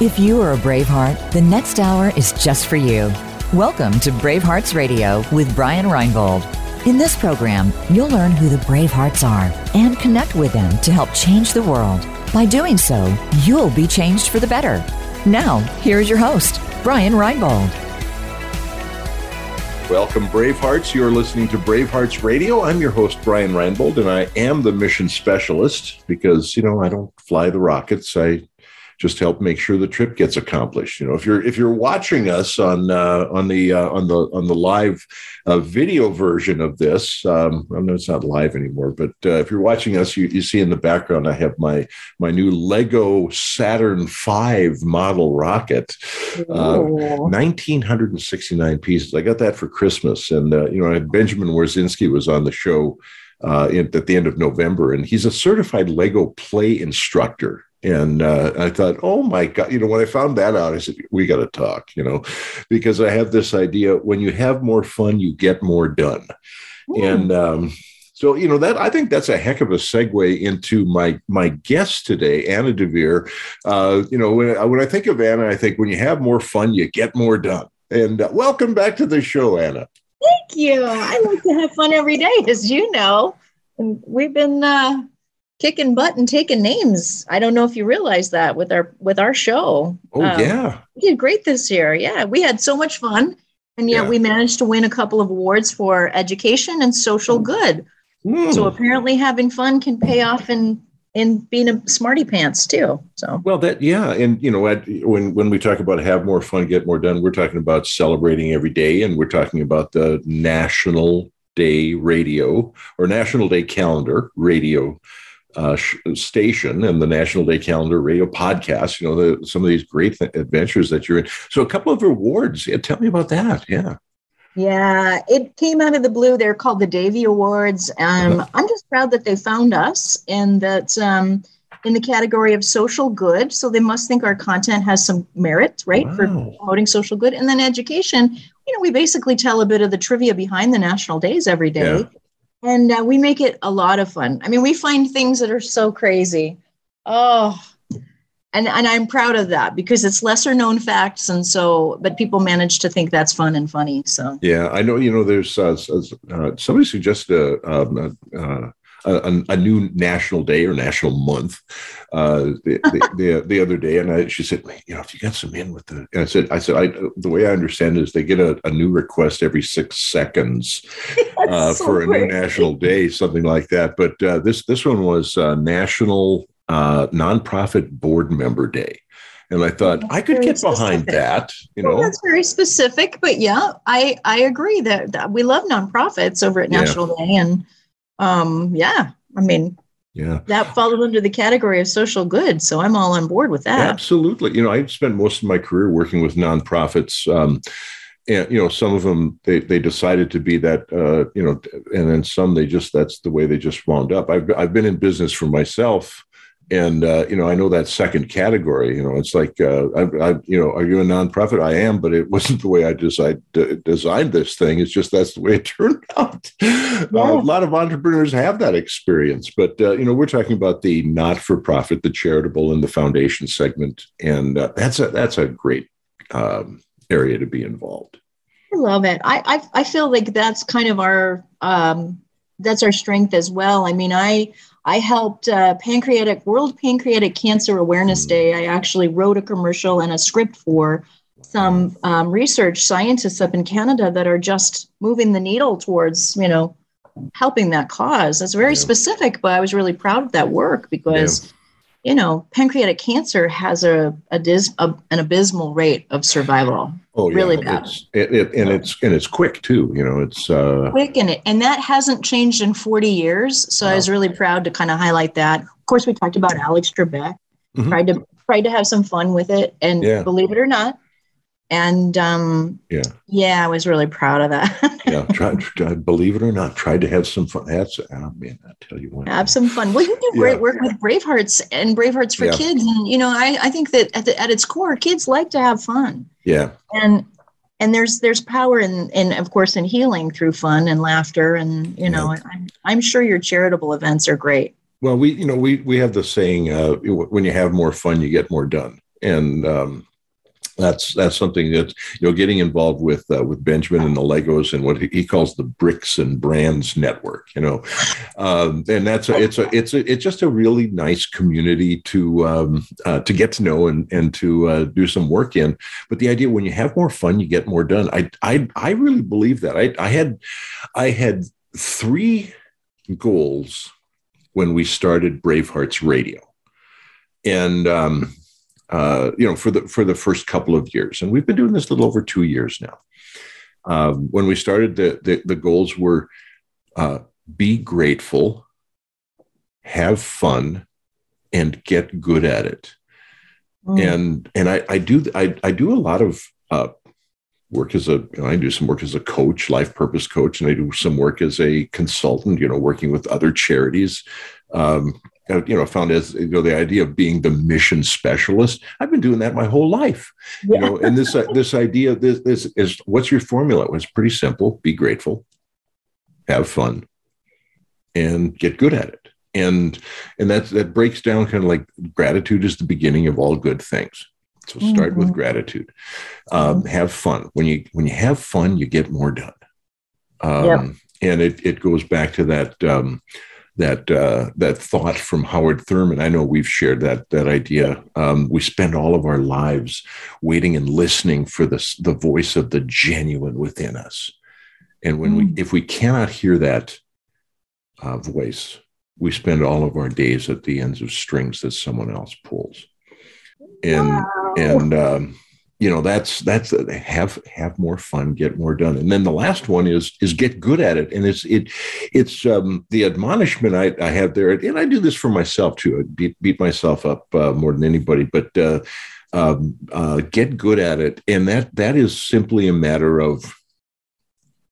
If you are a Braveheart, the next hour is just for you. Welcome to Bravehearts Radio with Brian Reinbold. In this program, you'll learn who the Bravehearts are and connect with them to help change the world. By doing so, you'll be changed for the better. Now, here's your host, Brian Reinbold. Welcome, Bravehearts. You're listening to Bravehearts Radio. I'm your host, Brian Reinbold, and I am the mission specialist because, you know, I don't fly the rockets. I just help make sure the trip gets accomplished. You know, if you're if you're watching us on uh, on the uh, on the on the live uh, video version of this, um, I know it's not live anymore, but uh, if you're watching us, you, you see in the background I have my my new Lego Saturn V model rocket, uh, 1969 pieces. I got that for Christmas, and uh, you know Benjamin Warzinski was on the show. Uh, in, at the end of November, and he's a certified Lego play instructor. And uh, I thought, oh my God, you know, when I found that out, I said, we got to talk, you know, because I have this idea when you have more fun, you get more done. Mm. And um, so, you know, that I think that's a heck of a segue into my my guest today, Anna Deveer. Uh, you know, when, when I think of Anna, I think when you have more fun, you get more done. And uh, welcome back to the show, Anna. Thank you. I like to have fun every day, as you know. And we've been uh, kicking butt and taking names. I don't know if you realize that with our with our show. Oh um, yeah, we did great this year. Yeah, we had so much fun, and yet yeah. we managed to win a couple of awards for education and social good. Mm. So apparently, having fun can pay off in in being a smarty pants too. So well, that yeah, and you know, when when we talk about have more fun, get more done, we're talking about celebrating every day, and we're talking about the National Day Radio or National Day Calendar Radio uh, sh- station and the National Day Calendar radio podcast. You know, the, some of these great th- adventures that you're in. So, a couple of awards. Yeah, tell me about that. Yeah. Yeah, it came out of the blue. They're called the Davey Awards. Um, uh-huh. I'm just proud that they found us and that um, in the category of social good. So they must think our content has some merit, right, wow. for promoting social good. And then education, you know, we basically tell a bit of the trivia behind the national days every day. Yeah and uh, we make it a lot of fun. I mean, we find things that are so crazy. Oh, and and I'm proud of that because it's lesser known facts, and so but people manage to think that's fun and funny. So yeah, I know. You know, there's uh, uh, somebody suggested a, um, uh, a, a, new national day or national month uh, the, the, the, the, other day, and I, she said, "You know, if you got some in with the," and I said, "I said, I, the way I understand it is they get a, a new request every six seconds uh, so for a new national day, something like that." But uh, this this one was uh, National uh, Nonprofit Board Member Day. And I thought that's I could get specific. behind that. You know, well, that's very specific, but yeah, I I agree that, that we love nonprofits over at National yeah. Day, and um, yeah, I mean, yeah, that falls under the category of social good. So I'm all on board with that. Absolutely. You know, I spent most of my career working with nonprofits. Um, and you know some of them they, they decided to be that uh, you know and then some they just that's the way they just wound up i've, I've been in business for myself and uh, you know i know that second category you know it's like uh, I, I, you know are you a nonprofit? I am but it wasn't the way i decide, d- designed this thing. It's just that's the way it turned out. Yeah. uh, a lot of entrepreneurs have that experience but uh, you know we're talking about the not-for-profit the charitable and the foundation segment and uh, that's a that's a great um, area to be involved. I love it. I i, I feel like that's kind of our um, that's our strength as well. I mean i I helped uh, Pancreatic World Pancreatic Cancer Awareness mm. Day. I actually wrote a commercial and a script for some um, research scientists up in Canada that are just moving the needle towards, you know, helping that cause. It's very yeah. specific, but I was really proud of that work because. You know, pancreatic cancer has a, a, dis, a, an abysmal rate of survival. Oh, yeah. really bad. It's, it, it, and it's and it's quick too. You know, it's uh, quick and it, and that hasn't changed in 40 years. So I was really proud to kind of highlight that. Of course, we talked about Alex Trebek. Mm-hmm. Tried to tried to have some fun with it, and yeah. believe it or not, and um, yeah, yeah, I was really proud of that. yeah, try, try, believe it or not, tried to have some fun. That's oh man, I tell you what, have some fun. Well, you do great yeah. work with Bravehearts and Bravehearts for yeah. Kids, and you know, I I think that at the, at its core, kids like to have fun. Yeah, and and there's there's power in in of course in healing through fun and laughter, and you know, I'm I'm sure your charitable events are great. Well, we you know we we have the saying, uh, when you have more fun, you get more done and um, that's that's something that you know getting involved with uh, with Benjamin and the Legos and what he calls the bricks and brands network you know? Um, and that's a, it's a it's a it's just a really nice community to um, uh, to get to know and and to uh, do some work in. But the idea when you have more fun you get more done. I I I really believe that. I I had I had three goals when we started Bravehearts Radio. And um, uh, you know, for the for the first couple of years, and we've been doing this a little over two years now. Um, when we started, the the, the goals were uh, be grateful, have fun, and get good at it. Mm. And and I, I do I, I do a lot of uh, work as a you know, I do some work as a coach, life purpose coach, and I do some work as a consultant. You know, working with other charities. Um, you know, found as you know the idea of being the mission specialist. I've been doing that my whole life. Yeah. You know, and this uh, this idea this this is what's your formula? It was pretty simple: be grateful, have fun, and get good at it. And and that that breaks down kind of like gratitude is the beginning of all good things. So start mm-hmm. with gratitude. Um, mm-hmm. Have fun. When you when you have fun, you get more done. Um, yep. And it it goes back to that. Um, that uh, that thought from Howard Thurman. I know we've shared that that idea. Um, we spend all of our lives waiting and listening for the the voice of the genuine within us, and when mm. we if we cannot hear that uh, voice, we spend all of our days at the ends of strings that someone else pulls, and wow. and um, you know that's that's have have more fun get more done. And then the last one is is get good at it. And it's it it's um the admonishment i, I have there and i do this for myself too. I beat, beat myself up uh, more than anybody but uh, um, uh, get good at it. And that that is simply a matter of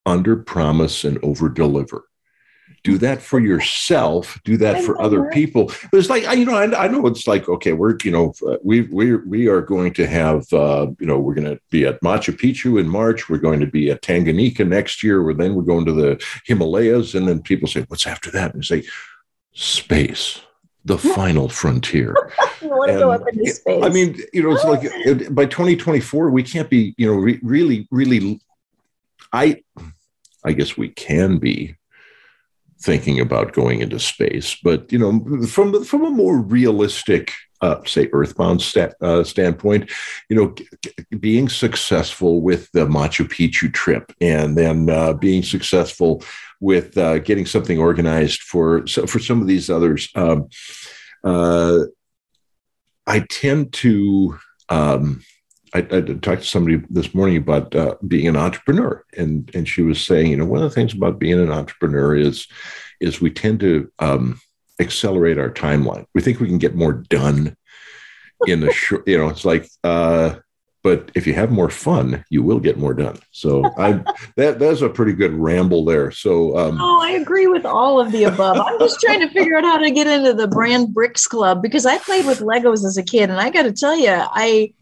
under promise and over deliver do that for yourself do that for other people but it's like you know I, I, know it's like okay we're you know uh, we we we are going to have uh, you know we're going to be at machu picchu in march we're going to be at tanganyika next year or then we're going to the himalayas and then people say what's after that and say space the final frontier. you want to go up into space. I mean, you know, it's like by 2024, we can't be, you know, re- really, really. I, I guess we can be thinking about going into space. But you know, from from a more realistic, uh, say, Earthbound sta- uh, standpoint, you know, g- being successful with the Machu Picchu trip, and then uh, being successful with uh, getting something organized for for some of these others. Um, uh, I tend to. Um, I, I, talked to somebody this morning about uh, being an entrepreneur, and and she was saying, you know, one of the things about being an entrepreneur is is we tend to um, accelerate our timeline. We think we can get more done in the short. You know, it's like, uh, but if you have more fun, you will get more done. So I that that's a pretty good ramble there. So um, oh, I agree with all of the above. I'm just trying to figure out how to get into the brand bricks club because I played with Legos as a kid, and I got to tell you, I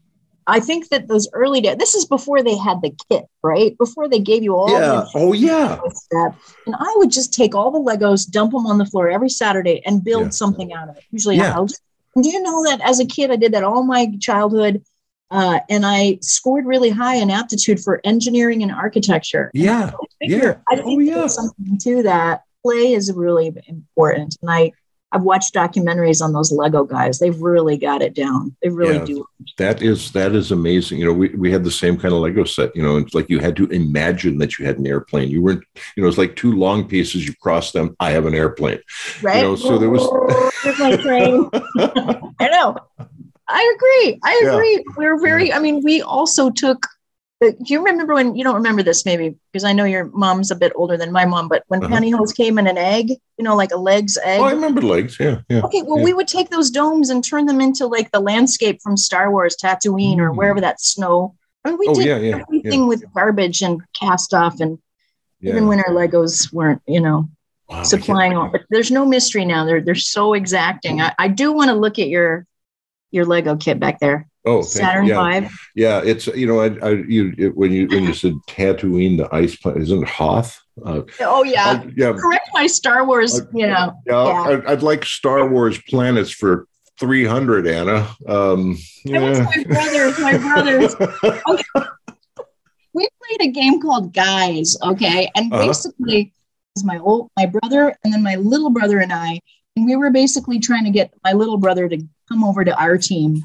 I think that those early days, this is before they had the kit, right? Before they gave you all yeah. oh yeah. Stuff. And I would just take all the Legos, dump them on the floor every Saturday and build yeah. something out of it, usually yeah. a house. And do you know that as a kid, I did that all my childhood. Uh, and I scored really high in aptitude for engineering and architecture. Yeah. And I yeah. I think oh, yeah. something to that. Play is really important. And I I've watched documentaries on those Lego guys. They've really got it down. They really yeah, do. That is that is amazing. You know, we, we had the same kind of Lego set. You know, it's like you had to imagine that you had an airplane. You weren't. You know, it's like two long pieces. You cross them. I have an airplane. Right. You know, so there was. My train. I know. I agree. I agree. Yeah. We're very. I mean, we also took do you remember when you don't remember this maybe because I know your mom's a bit older than my mom, but when uh-huh. pantyhose came in an egg, you know, like a L'eggs egg. Oh, I remember L'eggs. Yeah, yeah. Okay, well, yeah. we would take those domes and turn them into like the landscape from Star Wars, Tatooine, mm. or wherever that snow. I mean, we oh, did yeah, yeah, everything with garbage and cast off, and even when our Legos weren't, you know, wow, supplying all. But there's no mystery now. They're they're so exacting. I, I do want to look at your your Lego kit back there. Oh, Saturn yeah. Five. Yeah, it's you know, I, I you it, when you when you said Tatooine, the ice planet isn't it Hoth? Uh, oh yeah, I, yeah. Correct my Star Wars. I, you know, yeah, yeah. I'd, I'd, like Star Wars planets for 300, Anna. Um, yeah. was my brothers, my brothers. Okay. We played a game called Guys, okay? And uh-huh. basically, was my old my brother and then my little brother and I, and we were basically trying to get my little brother to come over to our team.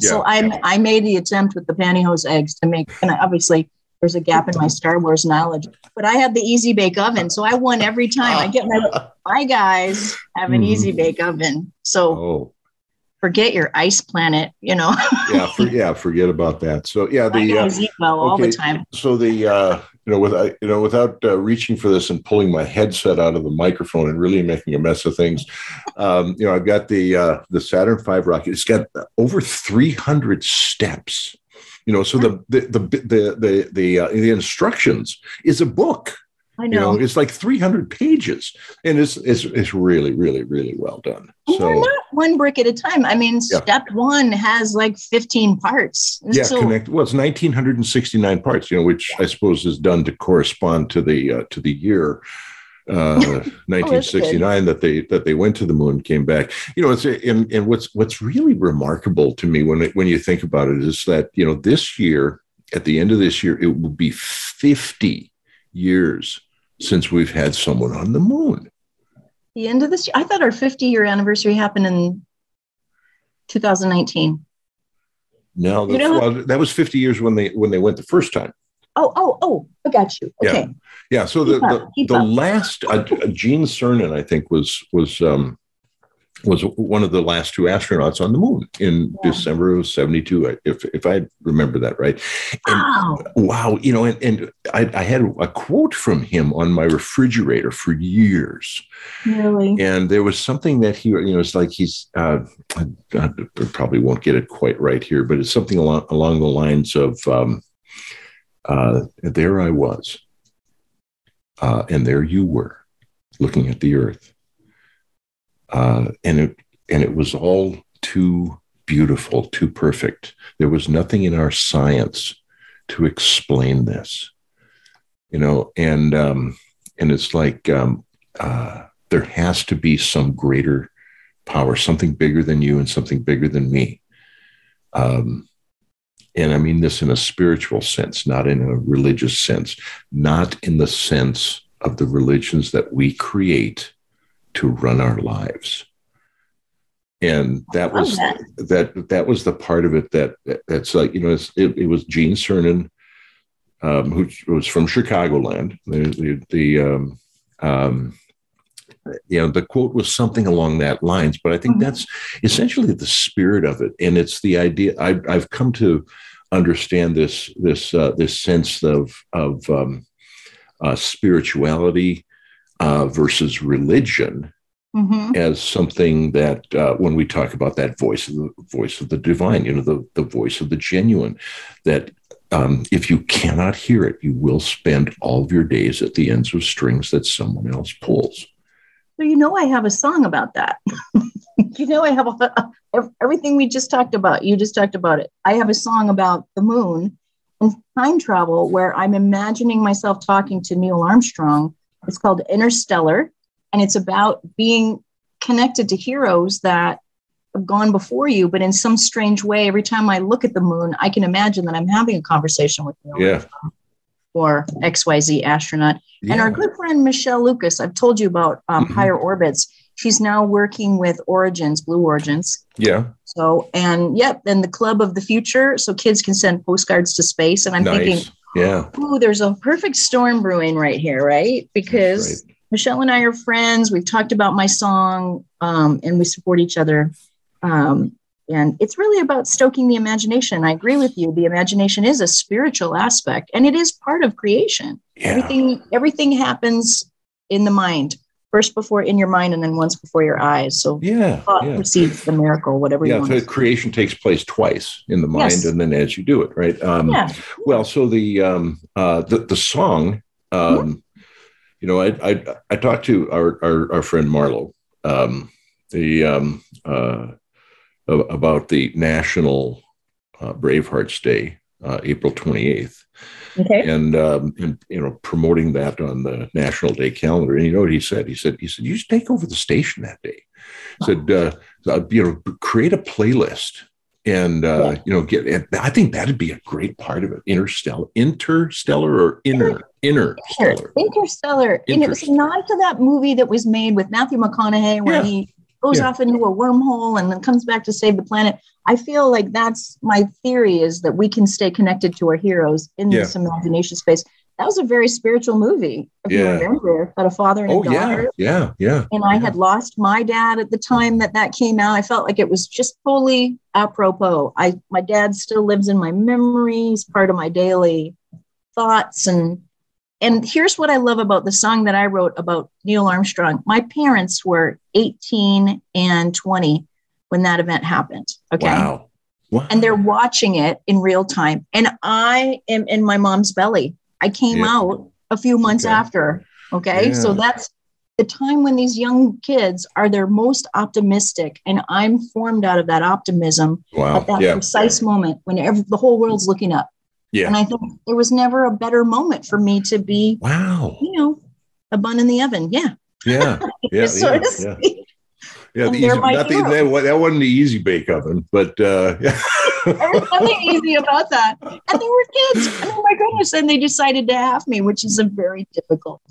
Yeah. So I I made the attempt with the pantyhose eggs to make, and obviously there's a gap in my Star Wars knowledge, but I had the easy bake oven, so I won every time. I get my my guys have an mm. easy bake oven, so. Oh forget your ice planet, you know. yeah, for, yeah, forget about that. So yeah, the uh, okay, all the time. So the uh, you know, without you know, without uh, reaching for this and pulling my headset out of the microphone and really making a mess of things, um, you know, I've got the uh, the Saturn V rocket. It's got over 300 steps. You know, so the the the the the the, uh, the instructions is a book. I know. You know. It's like 300 pages, and it's it's it's really really really well done. So not one brick at a time. I mean, yeah. step one has like 15 parts. Yeah, so, connect. Well, it's 1969 parts. You know, which I suppose is done to correspond to the uh, to the year. Uh, 1969 oh, that they that they went to the moon came back you know it's and, and what's what's really remarkable to me when it, when you think about it is that you know this year at the end of this year it will be 50 years since we've had someone on the moon. The end of this year? I thought our 50 year anniversary happened in 2019. No, you know, well, that was 50 years when they when they went the first time. Oh, oh, oh! I got you. Okay. Yeah, yeah. So keep the up, the, the last uh, Gene Cernan, I think, was was um, was one of the last two astronauts on the moon in yeah. December of 72, if, if I remember that right. And, wow. Wow. You know, and, and I, I, had a quote from him on my refrigerator for years. Really? And there was something that he, you know, it's like he's, uh, I, probably won't get it quite right here, but it's something along, along the lines of, um, uh, there I was, uh, and there you were looking at the earth uh, and it and it was all too beautiful, too perfect. There was nothing in our science to explain this, you know. And um, and it's like um, uh, there has to be some greater power, something bigger than you, and something bigger than me. Um, and I mean this in a spiritual sense, not in a religious sense, not in the sense of the religions that we create to run our lives and that was that. that. that was the part of it that, that's like you know it, it was Gene Cernan, um, who was from Chicagoland. The the, the um, um, you know the quote was something along that lines, but I think mm-hmm. that's essentially the spirit of it, and it's the idea. I, I've come to understand this this uh, this sense of of um, uh, spirituality uh, versus religion mm-hmm. as something that uh, when we talk about that voice of the voice of the divine, you know, the, the voice of the genuine, that um, if you cannot hear it, you will spend all of your days at the ends of strings that someone else pulls. So you know, I have a song about that. you know, I have a, everything we just talked about. You just talked about it. I have a song about the moon and time travel where I'm imagining myself talking to Neil Armstrong. It's called Interstellar and it's about being connected to heroes that have gone before you but in some strange way every time i look at the moon i can imagine that i'm having a conversation with Neil yeah. or xyz astronaut yeah. and our good friend michelle lucas i've told you about um, mm-hmm. higher orbits she's now working with origins blue origins yeah so and yep and the club of the future so kids can send postcards to space and i'm nice. thinking yeah oh there's a perfect storm brewing right here right because Michelle and I are friends. We've talked about my song um, and we support each other. Um, and it's really about stoking the imagination. I agree with you. The imagination is a spiritual aspect and it is part of creation. Yeah. Everything, everything happens in the mind first before in your mind and then once before your eyes. So yeah, yeah. precedes the miracle, whatever. Yeah, so creation takes place twice in the mind yes. and then as you do it, right? Um, yeah. Well, so the um, uh, the the song um, mm-hmm you know, I I, I talked to our our, our friend Marlo, um, the um, uh, about the National uh, Bravehearts Day, uh, April twenty eighth. Okay. And, um, and you know promoting that on the National Day calendar, and you know what he said? He said he said you should take over the station that day, He said, uh, uh, you know, create a playlist and uh, yeah. you know get and i think that'd be a great part of it interstellar interstellar or inner inner interstellar interstellar and it was nod to that movie that was made with matthew mcconaughey where yeah. he goes yeah. off into a wormhole and then comes back to save the planet i feel like that's my theory is that we can stay connected to our heroes in this imagination space that was a very spiritual movie, if yeah. you remember, about a father and a oh, daughter. Yeah, yeah, yeah. And I had lost my dad at the time that that came out. I felt like it was just fully apropos. I my dad still lives in my memories, part of my daily thoughts, and and here's what I love about the song that I wrote about Neil Armstrong. My parents were 18 and 20 when that event happened. Okay. Wow. Wow. And they're watching it in real time. And I am in my mom's belly I came yeah. out a few months okay. after. Okay. Yeah. So that's the time when these young kids are their most optimistic. And I'm formed out of that optimism wow. at that yeah. precise moment when every, the whole world's looking up. Yeah. And I think there was never a better moment for me to be, wow, you know, a bun in the oven. Yeah. Yeah. Yeah. yeah, yeah. Yeah, the easy, not the, that, that wasn't the easy bake oven, but uh, yeah. was nothing easy about that. And they were kids. And Oh my goodness. And they decided to have me, which is a very difficult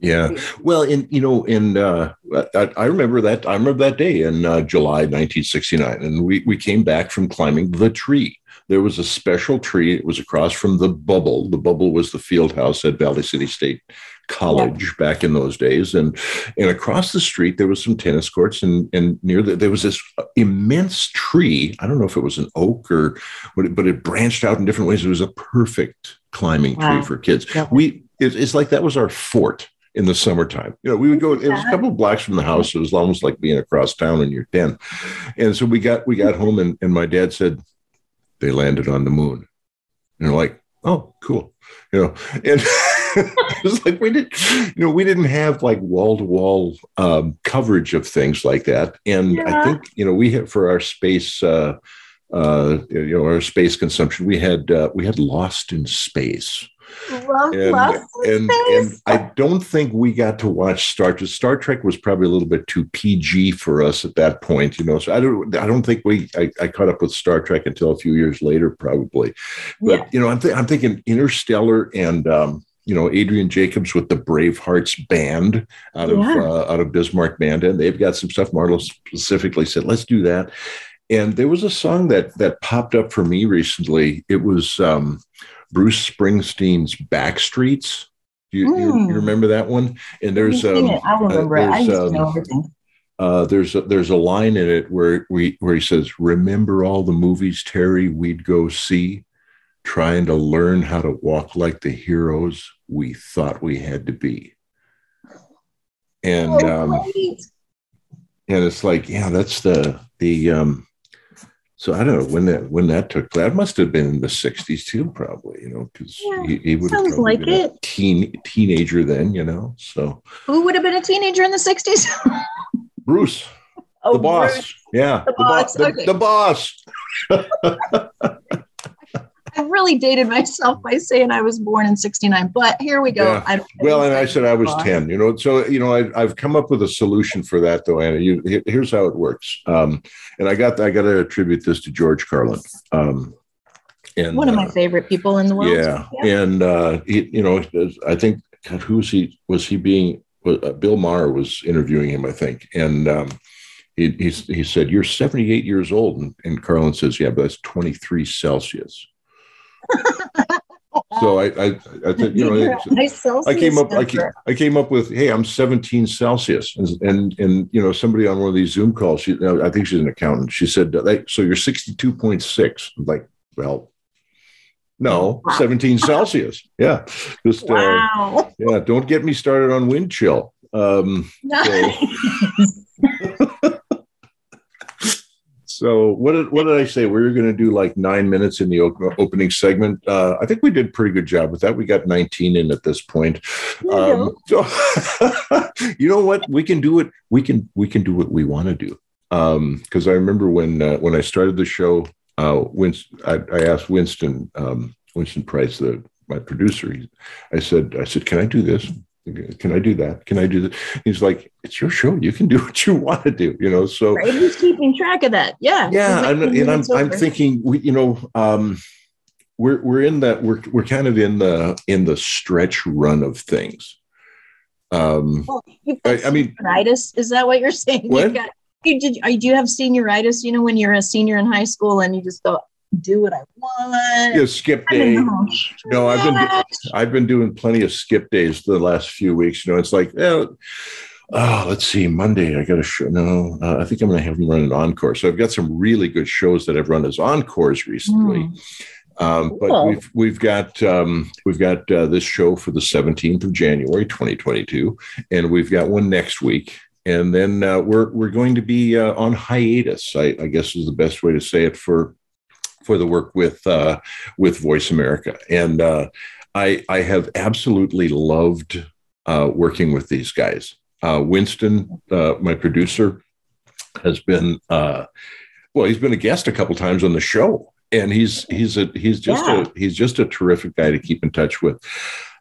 yeah. Well, in you know, in uh, I, I, remember that I remember that day in uh, July 1969, and we we came back from climbing the tree. There was a special tree. It was across from the bubble. The bubble was the field house at Valley City State college yeah. back in those days and and across the street there was some tennis courts and and near the, there was this immense tree i don't know if it was an oak or but it, but it branched out in different ways it was a perfect climbing wow. tree for kids yeah. we it, it's like that was our fort in the summertime. You know, we would go, it was a couple of blocks from the house. It was almost like being across town in your den. And so we got we got home and, and my dad said they landed on the moon. And we're like, oh, cool. You know, and it's like we didn't, you know, we didn't have like wall to wall coverage of things like that. And yeah. I think, you know, we had for our space, uh, uh, you know, our space consumption, we had uh, we had Lost in Space. Love, and, love and, and, I don't think we got to watch Star Trek. Star Trek was probably a little bit too PG for us at that point, you know. So I don't, I don't think we, I, I caught up with Star Trek until a few years later, probably. But yeah. you know, I'm, th- I'm thinking Interstellar and um, you know Adrian Jacobs with the Bravehearts band out of yeah. uh, out of Bismarck band, and they've got some stuff. Marlo specifically said, "Let's do that." And there was a song that that popped up for me recently. It was um, Bruce Springsteen's "Backstreets." You, mm. you, you, hmm. remember that one? And there's um, I remember uh, there's, I um, everything. Uh, there's a, there's a line in it where we where he says, "Remember all the movies, Terry, we'd go see." trying to learn how to walk like the heroes we thought we had to be. And oh, um, and it's like, yeah, that's the the um so I don't know when that when that took place. That must have been in the '60s too, probably. You know, because yeah, he, he would have like been it. a teen teenager then. You know, so who would have been a teenager in the '60s? Bruce, oh, the boss. Bruce. Yeah, the, the boss. Okay. the, the boss. I really dated myself by saying I was born in 69, but here we go. Yeah. well, and I said I was 10, you know, so, you know, I, have come up with a solution for that though, Anna. You, here's how it works. Um, and I got, I got to attribute this to George Carlin. Um, and, one of my uh, favorite people in the world. Yeah. yeah. And, uh, he, you know, I think, God, who was he, was he being, uh, Bill Maher was interviewing him, I think. And, um, he, he, he said, You're 78 years old. And, and Carlin says, Yeah, but that's 23 Celsius so I, I, I think you know, I, came up, I came, I came up with, hey, I'm 17 Celsius, and and, and you know, somebody on one of these Zoom calls, she, I think she's an accountant. She said, so you're 62.6. I'm like, well, no, wow. 17 Celsius. Yeah, just uh, wow. uh, yeah. Don't get me started on wind chill. Um, so. So what did what did I say? We were going to do like nine minutes in the opening segment. Uh, I think we did a pretty good job with that. We got 19 in at this point. Um, so you know what? We can do it. We can we can do what we want to do. Because um, I remember when uh, when I started the show, uh, Winston, I, I asked Winston um, Winston Price, the my producer. I said I said, can I do this? Can I do that? Can I do that? He's like, it's your show. You can do what you want to do, you know? So right? who's keeping track of that? Yeah. Yeah. I'm, and I'm, I'm thinking, we, you know, um, we're, we're in that, we're, we're kind of in the, in the stretch run of things. Um, well, I, I, mean. Is that what you're saying? What? You got, you, did, do you have senioritis? You know, when you're a senior in high school and you just go, do what I want. Yeah, skip day. No, I've been I've been doing plenty of skip days the last few weeks. You know, it's like, oh, oh let's see, Monday I got a show. No, uh, I think I'm going to have them run an encore. So I've got some really good shows that I've run as encores recently. Mm. Um, but we've we've got um, we've got uh, this show for the 17th of January 2022, and we've got one next week, and then uh, we're we're going to be uh, on hiatus. I, I, guess is the best way to say it for for the work with uh, with Voice America, and uh, I I have absolutely loved uh, working with these guys. Uh, Winston, uh, my producer, has been uh, well. He's been a guest a couple times on the show, and he's he's a he's just yeah. a he's just a terrific guy to keep in touch with.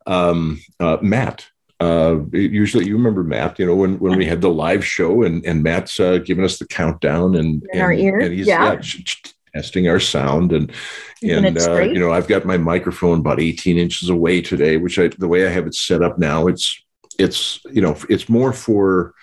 Um, Matt, uh, usually you remember Matt, you know, when, when we had the live show and, and Matt's uh, giving us the countdown and, in and, our ear. and he's yeah. yeah testing our sound and and uh, you know I've got my microphone about 18 inches away today, which I the way I have it set up now it's it's you know it's more for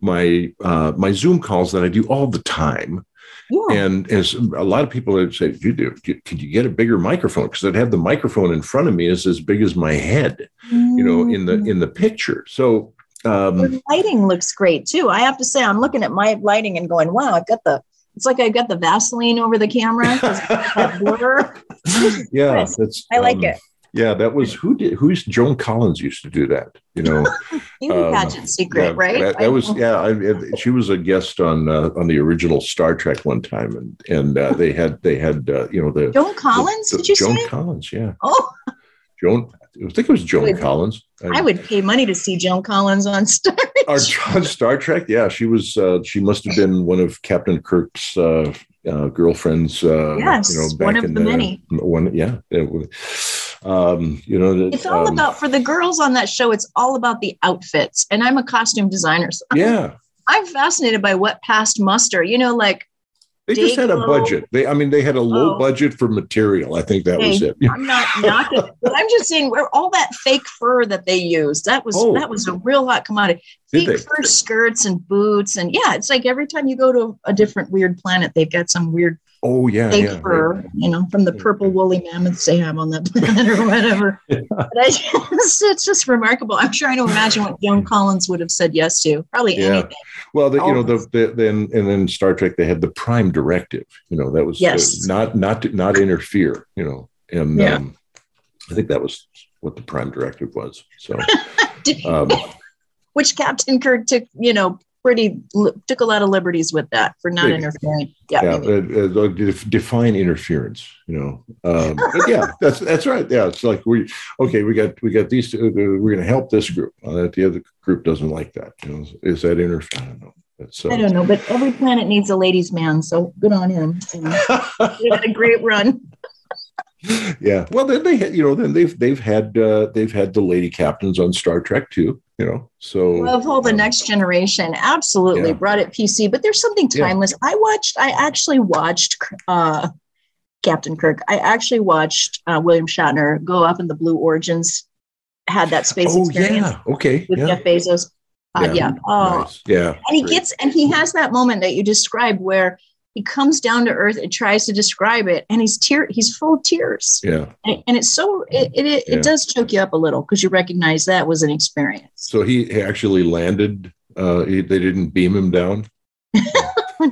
my uh, my Zoom calls that I do all the time. Yeah. And as a lot of people would say, you do, could you get a bigger microphone? Because I'd have the microphone in front of me is as big as my head, mm. you know, in the in the picture. So um, the lighting looks great too. I have to say, I'm looking at my lighting and going, wow, I've got the it's like I've got the Vaseline over the camera. yeah, that's. I like um, it. Yeah, that was who did who's Joan Collins used to do that. You know, beauty um, pageant secret, yeah, right? That, that was yeah. I, she was a guest on uh, on the original Star Trek one time, and and uh, they had they had uh, you know the Joan Collins. The, the, did you Joan say? Collins? Yeah. Oh. Joan, I think it was Joan would, Collins. I, I, would pay money to see Joan Collins on Star. Trek. on Star Trek, yeah, she was. Uh, she must have been one of Captain Kirk's uh, uh, girlfriends. Uh, yes, you know, one of the, many. One, yeah. Um, you know, it's all um, about for the girls on that show. It's all about the outfits, and I'm a costume designer. So yeah, I'm fascinated by what passed muster. You know, like they just had a budget. They, I mean, they had a low oh. budget for material. I think that hey, was it. I'm not knocking, but I'm just saying where all that fake fur that they used, that was oh. that was a real hot commodity. Did fake they? fur skirts and boots, and yeah, it's like every time you go to a different weird planet, they've got some weird Oh yeah, fake yeah, fur, right. you know, from the purple woolly mammoths they have on that planet or whatever. but I just, it's just remarkable. I'm trying to imagine what Joan Collins would have said yes to. Probably yeah. anything. Well, the, you know, the, the, then and then Star Trek they had the Prime Directive. You know, that was yes. Uh, not not to, not interfere. You know, and yeah. um, I think that was what the Prime Directive was. So, um, which Captain Kirk took, you know, pretty took a lot of liberties with that for not interfering. Yeah, yeah uh, uh, define interference. You know, um, but yeah, that's that's right. Yeah, it's like we okay, we got we got these. Two, uh, we're going to help this group. Uh, the other group doesn't like that. You know, is that interference? I don't know. I don't know, but every planet needs a ladies' man, so good on him. he had a great run. yeah, well, then they had, you know, then they've they've had uh, they've had the lady captains on Star Trek too you know so of all the um, next generation absolutely yeah. brought it pc but there's something timeless yeah. i watched i actually watched uh captain kirk i actually watched uh, william shatner go up in the blue origins had that space oh, experience yeah okay with yeah. jeff bezos uh, yeah, yeah. Oh. Nice. yeah and he gets and he has that moment that you described where he comes down to earth and tries to describe it and he's tear he's full of tears. Yeah. And, and it's so it it, it, yeah. it does choke you up a little because you recognize that was an experience. So he actually landed uh he, they didn't beam him down?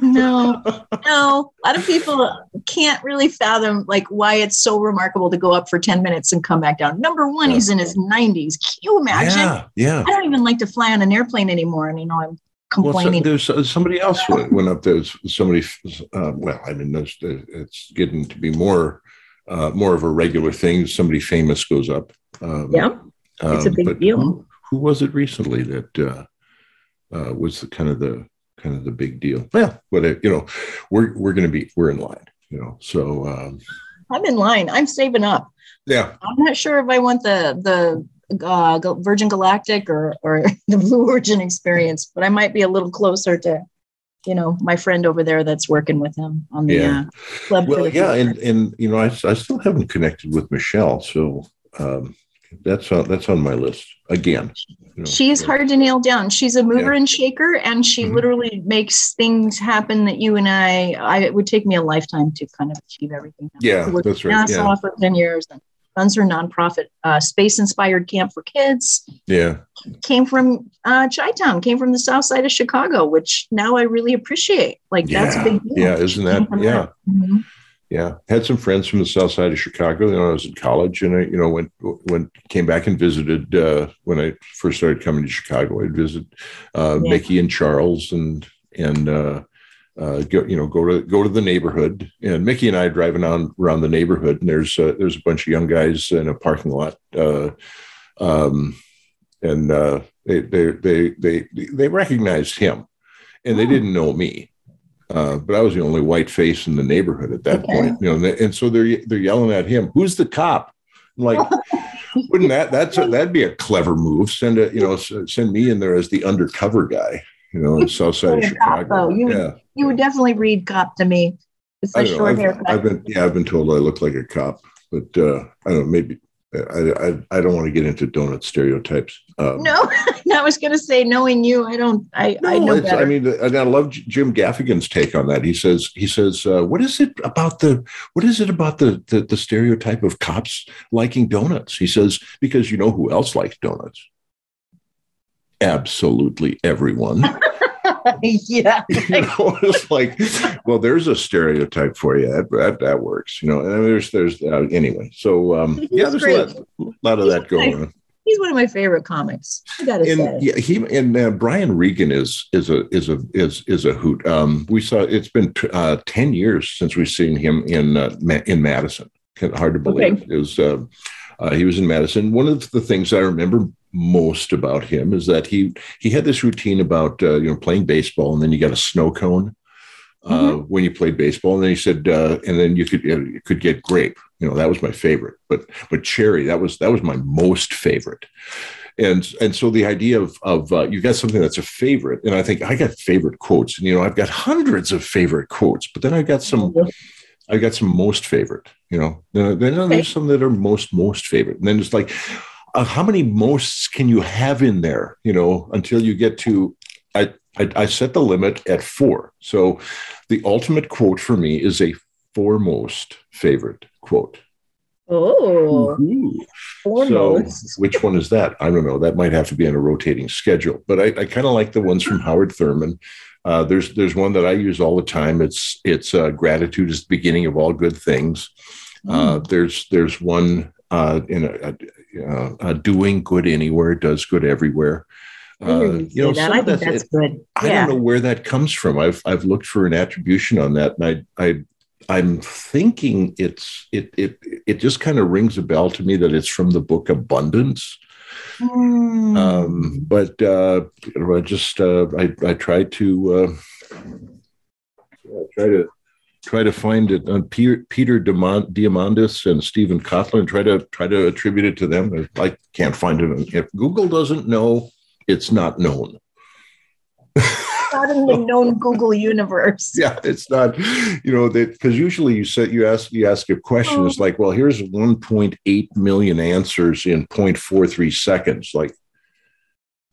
No. No. A lot of people can't really fathom like why it's so remarkable to go up for 10 minutes and come back down. Number one yeah. he's in his 90s can you imagine? Yeah yeah. I don't even like to fly on an airplane anymore and you know i'm complaining. Well, so there's somebody else went, went up there. Somebody, uh, well, I mean, it's getting to be more, uh, more of a regular thing. Somebody famous goes up. Um, yeah, it's um, a big deal. Who, who, was it recently that uh, uh, was the kind of the kind of the big deal? Well, whatever. You know, we're we're going to be we're in line. You know, so um, I'm in line. I'm saving up. Yeah, I'm not sure if I want the the uh, Virgin Galactic or or the Blue Origin experience, but I might be a little closer to, you know, my friend over there that's working with him on the yeah. uh, club. Well, yeah, and and you know, I, I still haven't connected with Michelle, so um, that's on that's on my list again. You know, She's so. hard to nail down. She's a mover yeah. and shaker, and she mm-hmm. literally makes things happen that you and I. I it would take me a lifetime to kind of achieve everything. Yeah, that's right. Yeah. for ten years, and runs her nonprofit uh, space inspired camp for kids. Yeah, came from uh, Chi-Town, came from the South Side of Chicago, which now I really appreciate. Like yeah. that's a big deal. Yeah, isn't that? Yeah. Mm-hmm yeah had some friends from the south side of chicago you know i was in college and i you know went when came back and visited uh, when i first started coming to chicago i'd visit uh, yeah. mickey and charles and and uh, uh, go, you know, go to go to the neighborhood. And Mickey and I are driving on around the neighborhood, and there's uh, there's a bunch of young guys in a parking lot, uh, um, and uh, they, they they they they recognized him, and they oh. didn't know me. Uh, but I was the only white face in the neighborhood at that okay. point, you know. And, and, so they're they're yelling at him, "Who's the cop?" I'm like, wouldn't that that's a, that'd be a clever move? Send a you know send me in there as the undercover guy, you know, in South Side of Chicago. Yeah. You would definitely read cop to me. It's a short I've, haircut. I've been yeah, I've been told I look like a cop, but uh, I don't know maybe I, I, I don't want to get into donut stereotypes. Um, no, I was going to say, knowing you, I don't. I no, I know better. I mean, and I love Jim Gaffigan's take on that. He says, he says, uh, what is it about the what is it about the, the the stereotype of cops liking donuts? He says because you know who else likes donuts? Absolutely everyone. yeah. you know, it's like, well, there's a stereotype for you. That, that, that works, you know. And there's, there's, uh, anyway. So, um, yeah, there's a lot, lot of that going on. He's one of my favorite comics. I gotta and, say. Yeah, he and uh, Brian Regan is is a is a is is a hoot. Um, we saw it's been t- uh, ten years since we've seen him in uh, in Madison. Hard to believe. Okay. It was uh, uh, he was in Madison. One of the things I remember most about him is that he he had this routine about uh, you know playing baseball and then you got a snow cone uh, mm-hmm. when you played baseball. And then he said uh, and then you could you could get grape. You know that was my favorite. But but cherry that was that was my most favorite. And and so the idea of of uh, you got something that's a favorite. And i think i got favorite quotes. And you know i've got hundreds of favorite quotes but then i got some i got some most favorite you know then, then okay. there's some that are most most favorite? And then it's like uh, how many mosts can you have in there you know until you get to I, I, I set the limit at four. So the ultimate quote for me is a foremost favorite quote. Oh. So which one is that? I don't know. That might have to be on a rotating schedule. But i, I kind of like the ones from howard thurman uh, there's there's one that I use all the time. It's it's uh, gratitude is the beginning of all good things. Uh, mm. there's there's one uh, in a, uh, uh, doing good anywhere does good everywhere. Uh, you know, that. I think that's, good. I don't know where that comes from. I've I've looked for an attribution on that, and I I I'm thinking it's it it it just kind of rings a bell to me that it's from the book Abundance. Mm. Um, but uh, I just uh, I I try to uh, try to try to find it on Peter, Peter Diamandis and Steven Kotler try to try to attribute it to them. I can't find it. If Google doesn't know, it's not known. not in the known Google universe. Yeah, it's not, you know, that because usually you said you ask you ask a question, oh. it's like, well, here's 1.8 million answers in 0.43 seconds. Like,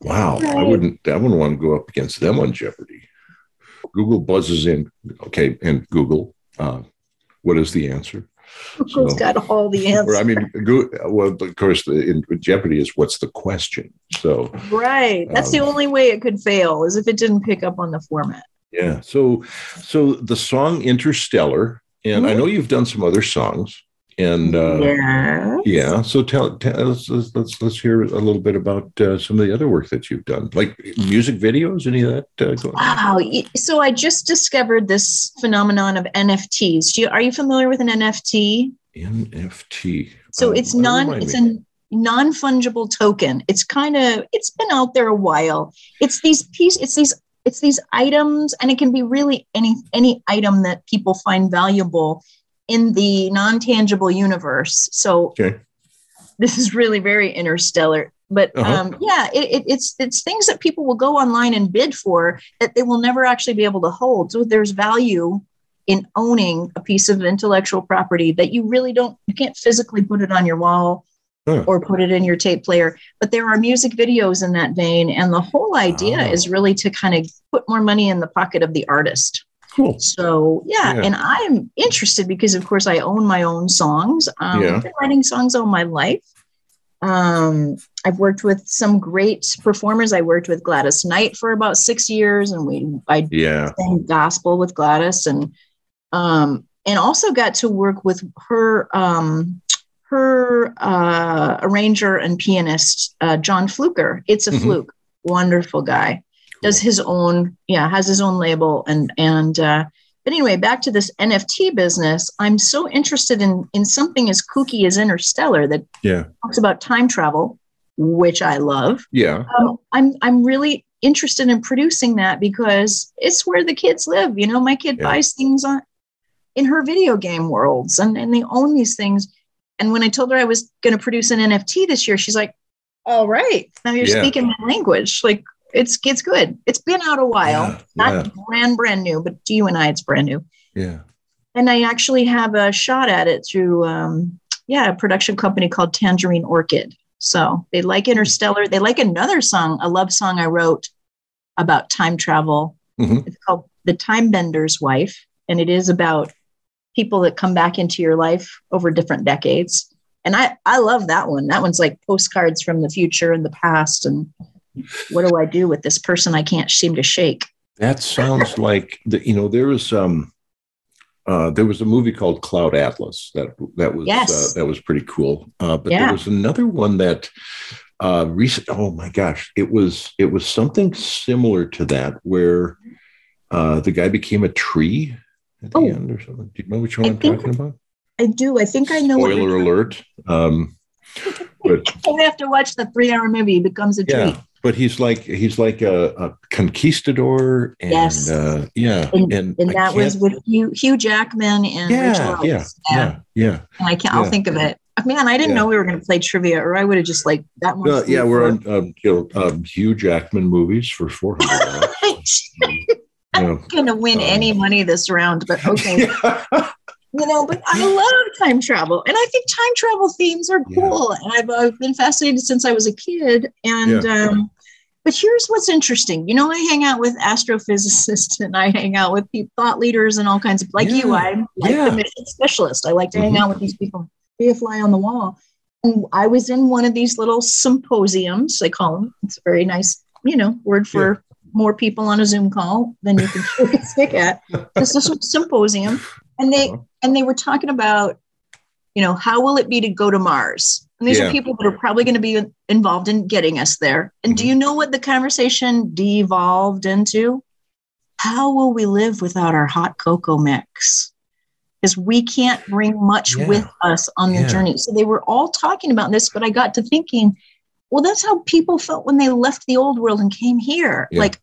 wow, right. I wouldn't I wouldn't want to go up against them on Jeopardy. Google buzzes in, okay, and Google, uh, what is the answer? Google's so, got all the answers. I mean, well, of course, in Jeopardy is what's the question. So, right, that's um, the only way it could fail is if it didn't pick up on the format. Yeah. So, so the song Interstellar, and mm-hmm. I know you've done some other songs. And uh, yes. yeah, so tell, tell us, let's, let's let's hear a little bit about uh, some of the other work that you've done, like music videos, any of that. Uh, wow! So I just discovered this phenomenon of NFTs. You, are you familiar with an NFT? NFT. So um, it's non. It's me. a non fungible token. It's kind of it's been out there a while. It's these piece. It's these it's these items, and it can be really any any item that people find valuable in the non-tangible universe. So okay. this is really very interstellar. But Uh-huh. um, yeah, it, it, it's it's things that people will go online and bid for that they will never actually be able to hold. So there's value in owning a piece of intellectual property that you really don't you can't physically put it on your wall Huh. or put it in your tape player. But there are music videos in that vein, and the whole idea Oh. is really to kind of put more money in the pocket of the artist. Cool. So yeah, Yeah. and I'm interested because of course I own my own songs. Um, Yeah. I've been writing songs all my life. Um, I've worked with some great performers. I worked with Gladys Knight for about six years, and we I Yeah. sang gospel with Gladys, and um, and also got to work with her um, her uh, arranger and pianist uh, John Fluker. It's a Mhm. fluke, wonderful guy does his own yeah has his own label and and uh but anyway back to this nft business i'm so interested in in something as kooky as interstellar that Yeah. talks about time travel which i love Yeah. um, i'm i'm really interested in producing that because it's where the kids live you know my kid Yeah. buys things on in her video game worlds and and they own these things and when i told her i was going to produce an nft this year she's like all right now you're Yeah. speaking my language like it's it's good. It's been out a while. Yeah, not yeah. brand brand new but to you and i it's brand new. Yeah. and i actually have a shot at it through um yeah a production company called tangerine orchid. So they like interstellar. They like another song a love song i wrote about time travel. Mhm. it's called the time bender's wife and it is about people that come back into your life over different decades. And i i love that one. That one's like postcards from the future and the past and what do i do with this person i can't seem to shake That sounds like the, you know there was um uh, there was a movie called Cloud Atlas that that was Yes. uh, that was pretty cool. Uh, but Yeah. there was another one that uh, recent. Oh my gosh, it was it was something similar to that where uh, the guy became a tree at the Oh. end or something. Do you know which one I I'm think- talking about? i do i think i know Spoiler alert. Um, but we have to watch the three hour movie he becomes a tree yeah, but he's like he's like a, a conquistador, and Yes. uh, yeah, and, and and that was with Hugh, Hugh Jackman and yeah, yeah, yeah, yeah. And I can't. I'll think of it. Man, I didn't Yeah. know we were going to play trivia, or I would have just like that one. Uh, yeah, we're on um, you know, um, Hugh Jackman movies for four hundred dollars. I'm yeah. going to win Um, any money this round, but okay, Yeah. You know. But I love time travel, and I think time travel themes are Yeah. cool, and I've, I've been fascinated since I was a kid. And um, but here's what's interesting. You know, I hang out with astrophysicists, and I hang out with people, thought leaders, and all kinds of like you. I'm like Yeah. the mission specialist. I like to hang Mhm. out with these people, be a fly on the wall. And I was in one of these little symposiums. they call them. It's a very nice, you know, word for more people on a Zoom call than you can stick at. This is a symposium, and they Uh-huh. and they were talking about, you know, how will it be to go to Mars? And these Yeah. are people that are probably going to be involved in getting us there. And do Mhm. you know what the conversation devolved into? How will we live without our hot cocoa mix? Because we can't bring much Yeah. with us on the Yeah. journey. So they were all talking about this, but I got to thinking, well, that's how people felt when they left the old world and came here. Like,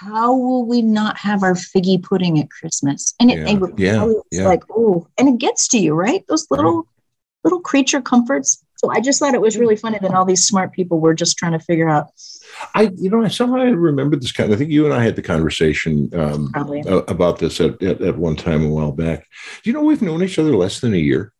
how will we not have our figgy pudding at Christmas? And it, Yeah. Yeah. Yeah. like, oh, and it gets to you, right? Those little little creature comforts. So I just thought it was really funny that all these smart people were just trying to figure out I, you know, I somehow I remember this kind. I think you and I had the conversation um, about this at, at at one time a while back. Do you know we've known each other less than a year?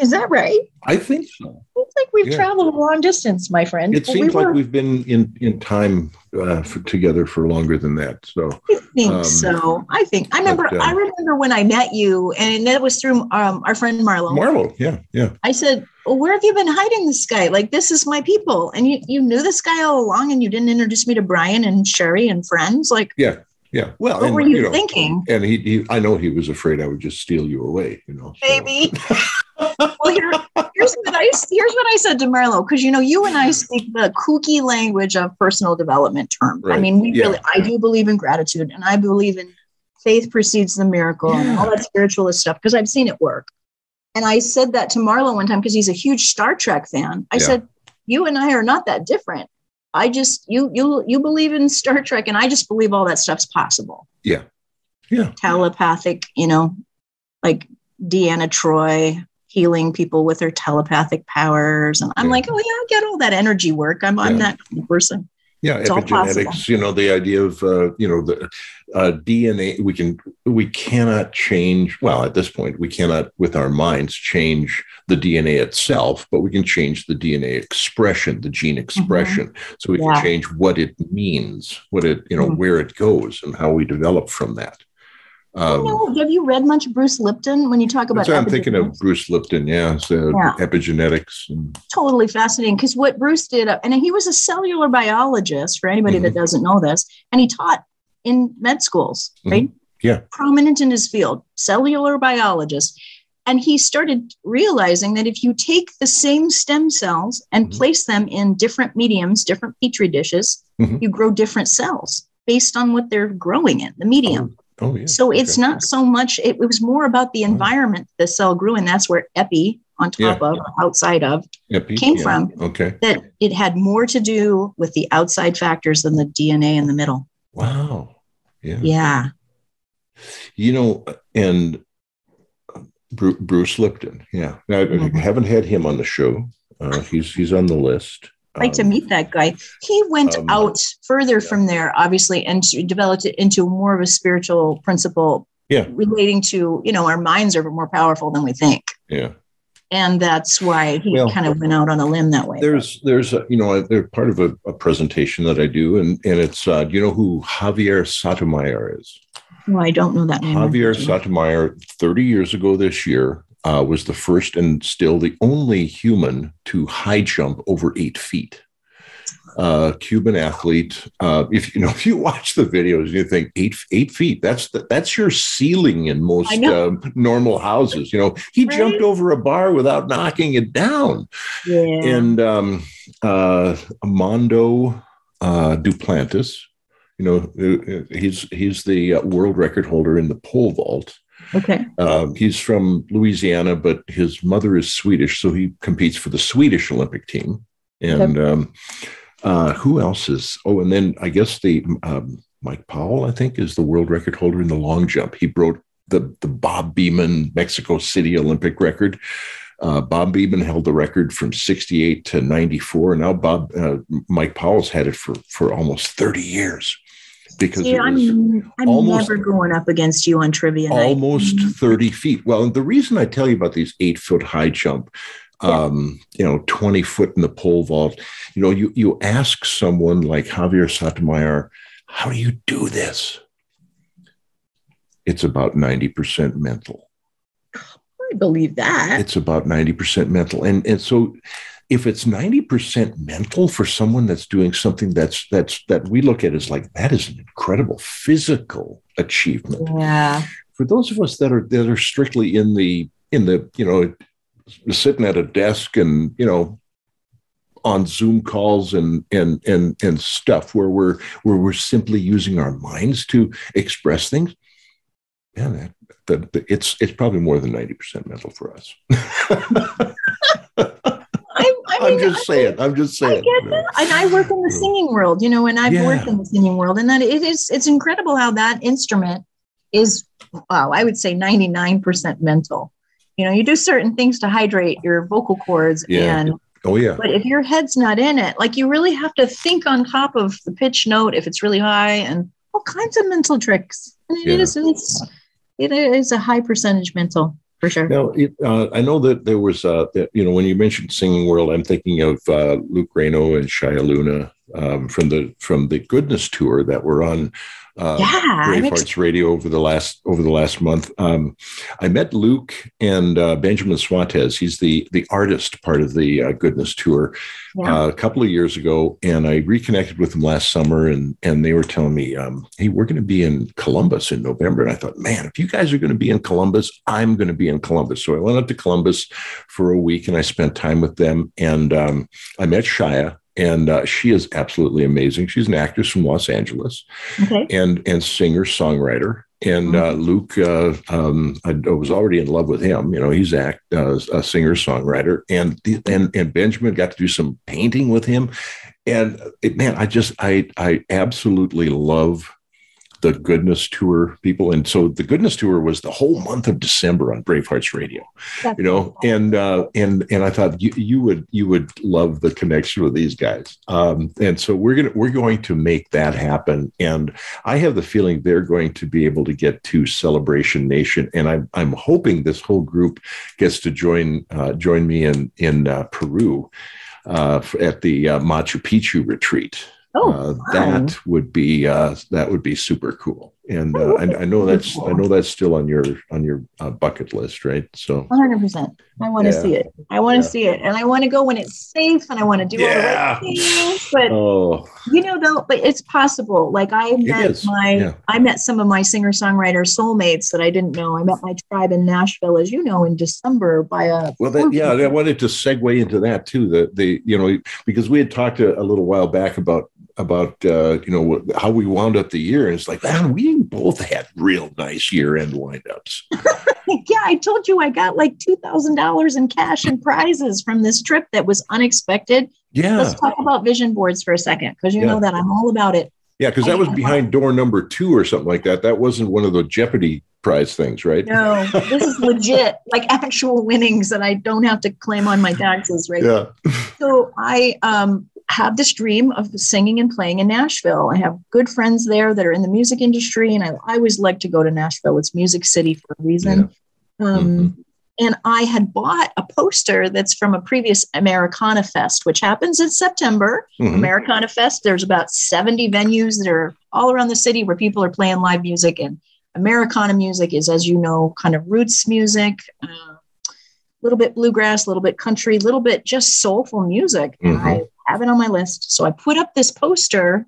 Is that right? I think so. It's like we've Yeah. traveled a long distance, my friend. It seems we like were- we've been in in time uh, for, together for longer than that. So I think um, so. I think I remember. but, uh, I remember when I met you, and that was through um, our friend Marlo. Marlo, yeah, yeah, I said, well, "Where have you been hiding this guy? Like, this is my people." And you you knew this guy all along, and you didn't introduce me to Brian and Sherry and friends. Like, yeah. Yeah. Well, what and, were you, know, thinking, And he, he, I know he was afraid I would just steal you away. You know, so- baby? well, here, here's what I here's what I said to Marlo because you know you and I speak the kooky language of personal development terms. I mean, we Yeah. really I do believe in gratitude, and I believe in faith precedes the miracle and all that spiritualist stuff because I've seen it work. And I said that to Marlo one time because he's a huge Star Trek fan. I Yeah. said, "You and I are not that different. I just you you you believe in Star Trek, and I just believe all that stuff's possible. Yeah. Yeah. telepathic. You know, like Deanna Troi." Healing people with their telepathic powers. And I'm Yeah. like, oh, yeah, I get all that energy work. I'm, I'm that kind of person. Yeah, It's epigenetics. You know, the idea of uh, you know the uh, DNA. We can we cannot change. Well, at this point, we cannot with our minds change the DNA itself, but we can change the DNA expression, the gene expression. So we Mm-hmm. Yeah. can change what it means, what it you know Mhm. where it goes, and how we develop from that. Um, have you read much Bruce Lipton when you talk about I'm thinking of? Bruce Lipton. Yeah, so Yeah. epigenetics. And, totally fascinating because what Bruce did, uh, and he was a cellular biologist for anybody that doesn't know this, and he taught in med schools, Mhm. right? Yeah. Prominent in his field, cellular biologist. And he started realizing that if you take the same stem cells and Mhm. place them in different mediums, different petri dishes, Mhm. you grow different cells based on what they're growing in, the medium. oh yeah. So it's okay. not so much, it, it was more about the Oh. environment the cell grew in. That's where epi, on top Yeah. of, outside of, Epi- came yeah, from. Okay. that it had more to do with the outside factors than the DNA in the middle. Wow. Yeah. Yeah. You know, and Bruce Lipton. Yeah, Now, I haven't had him on the show. Uh, he's he's on the list. Like to Um, meet that guy. He went um, out further yeah. from there, obviously, and developed it into more of a spiritual principle Yeah. relating to, you know, our minds are more powerful than we think. Yeah, And that's why he Well, kind of went out on a limb that way. there's there's a, you know they're part of a, a presentation that I do, and and it's uh, do you know who Javier Sotomayor is? Oh, I don't know that name. Javier Sotomayor, 30 years ago this year, uh, was the first and still the only human to high jump over eight feet. Uh, Cuban athlete. Uh, if you know, if you watch the videos, you think eight eight feet. That's the, that's your ceiling in most um, normal houses. You know, he Right. jumped over a bar without knocking it down. Yeah. And um, uh, Mondo uh, Duplantis, you know, he's he's the uh, world record holder in the pole vault. Okay. Uh, he's from Louisiana, but his mother is Swedish, so he competes for the Swedish Olympic team. And um, uh, who else is? Oh, and then I guess the um, Mike Powell, I think, is the world record holder in the long jump. He broke the the Bob Beamon Mexico City Olympic record. Uh, Bob Beamon held the record from 68 to 94. Now Bob uh, Mike Powell's had it for for almost 30 years because See, I'm, I'm almost- never going up against you on trivia night. almost 30 feet. Well, and the reason I tell you about these eight foot high jump, um, you know, 20 foot in the pole vault, you know, you, you ask someone like Javier Sotomayor, how do you do this? It's about 90% mental. I believe that. It's about 90% mental. And, and so if it's 90% mental for someone that's doing something that's that's that we look at as like that is an incredible physical achievement yeah. for those of us that are that are strictly in the in the you know sitting at a desk and you know on zoom calls and and and and stuff where we're where we're simply using our minds to express things yeah that, that, that- it's it's probably more than 90% mental for us i'm mean, just saying i'm just I saying get that. And I work in the singing world, you know, and I've Yeah. worked in the singing world, and that it is it's incredible how that instrument is wow, I would say 99% mental. You know, you do certain things to hydrate your vocal cords Yeah. and oh yeah but if your head's not in it, like you really have to think on top of the pitch note if it's really high and all kinds of mental tricks. And it Yeah. is it's it is a high percentage mental for sure. Now, it, uh, I know that there was, uh, that, you know, when you mentioned singing world, I'm thinking of uh, Luke Reno and Shia Luna um, from the from the Goodness tour that were on uh, yeah, I'm Brave ex- Hearts Radio over the last over the last month. Um, I met Luke and uh, Benjamin Suarez. He's the the artist part of the uh, Goodness tour Yeah. uh, a couple of years ago, and I reconnected with them last summer, and and they were telling me, um, "Hey, we're going to be in Columbus in November." And I thought, man, if you guys are going to be in Columbus, I'm going to be in Columbus. So I went up to Columbus for a week, and I spent time with them, and um, I met Shia. And uh, she is absolutely amazing. She's an actress from Los Angeles okay. and and singer songwriter. And uh, Luke, uh, um, I, I was already in love with him. You know, he's act uh, a singer songwriter, and and and Benjamin got to do some painting with him. And it, man, I just I I absolutely love the Goodness Tour people, and so the Goodness Tour was the whole month of December on Bravehearts Radio. That's you know, and uh, and and I thought you, you would you would love the connection with these guys, um, and so we're gonna we're going to make that happen. And I have the feeling they're going to be able to get to Celebration Nation, and I'm I'm hoping this whole group gets to join uh, join me in in uh, Peru uh, at the uh, Machu Picchu retreat. Oh, uh, that would be uh, that would be super cool. And uh, I, I, know that's I know that's still on your on your uh, bucket list, right? So 100. percent I want to yeah. see it. I want to yeah. see it, and I want to go when it's safe, and I want to do yeah. all the right things. But oh. you know, though, but it's possible. Like I met my I met some of my singer songwriter soulmates that I didn't know. I met my tribe in Nashville, as you know, in December by a well. That, yeah, I wanted to segue into that too. The the you know because we had talked a, a little while back about about uh, you know how we wound up the year, and it's like, man, we both had real nice year end windups. yeah, I told you I got like two thousand dollars in cash and prizes from this trip that was unexpected. Yeah, let's talk about vision boards for a second because you yeah. know that I'm all about it. Yeah, because that was behind door number two or something like that. That wasn't one of the Jeopardy prize things, right? No, this is legit, like actual winnings that I don't have to claim on my taxes, right? Yeah. So I um have this dream of singing and playing in Nashville. I have good friends there that are in the music industry, and I, I always like to go to Nashville. It's Music City for a reason. Yeah. Um, mm-hmm. And I had bought a poster that's from a previous Americana Fest, which happens in September. Mm-hmm. Americana Fest, there's about 70 venues that are all around the city where people are playing live music. And Americana music is, as you know, kind of roots music. A little bit bluegrass, a little bit country, a little bit just soulful music. Mm-hmm. I have it on my list. So I put up this poster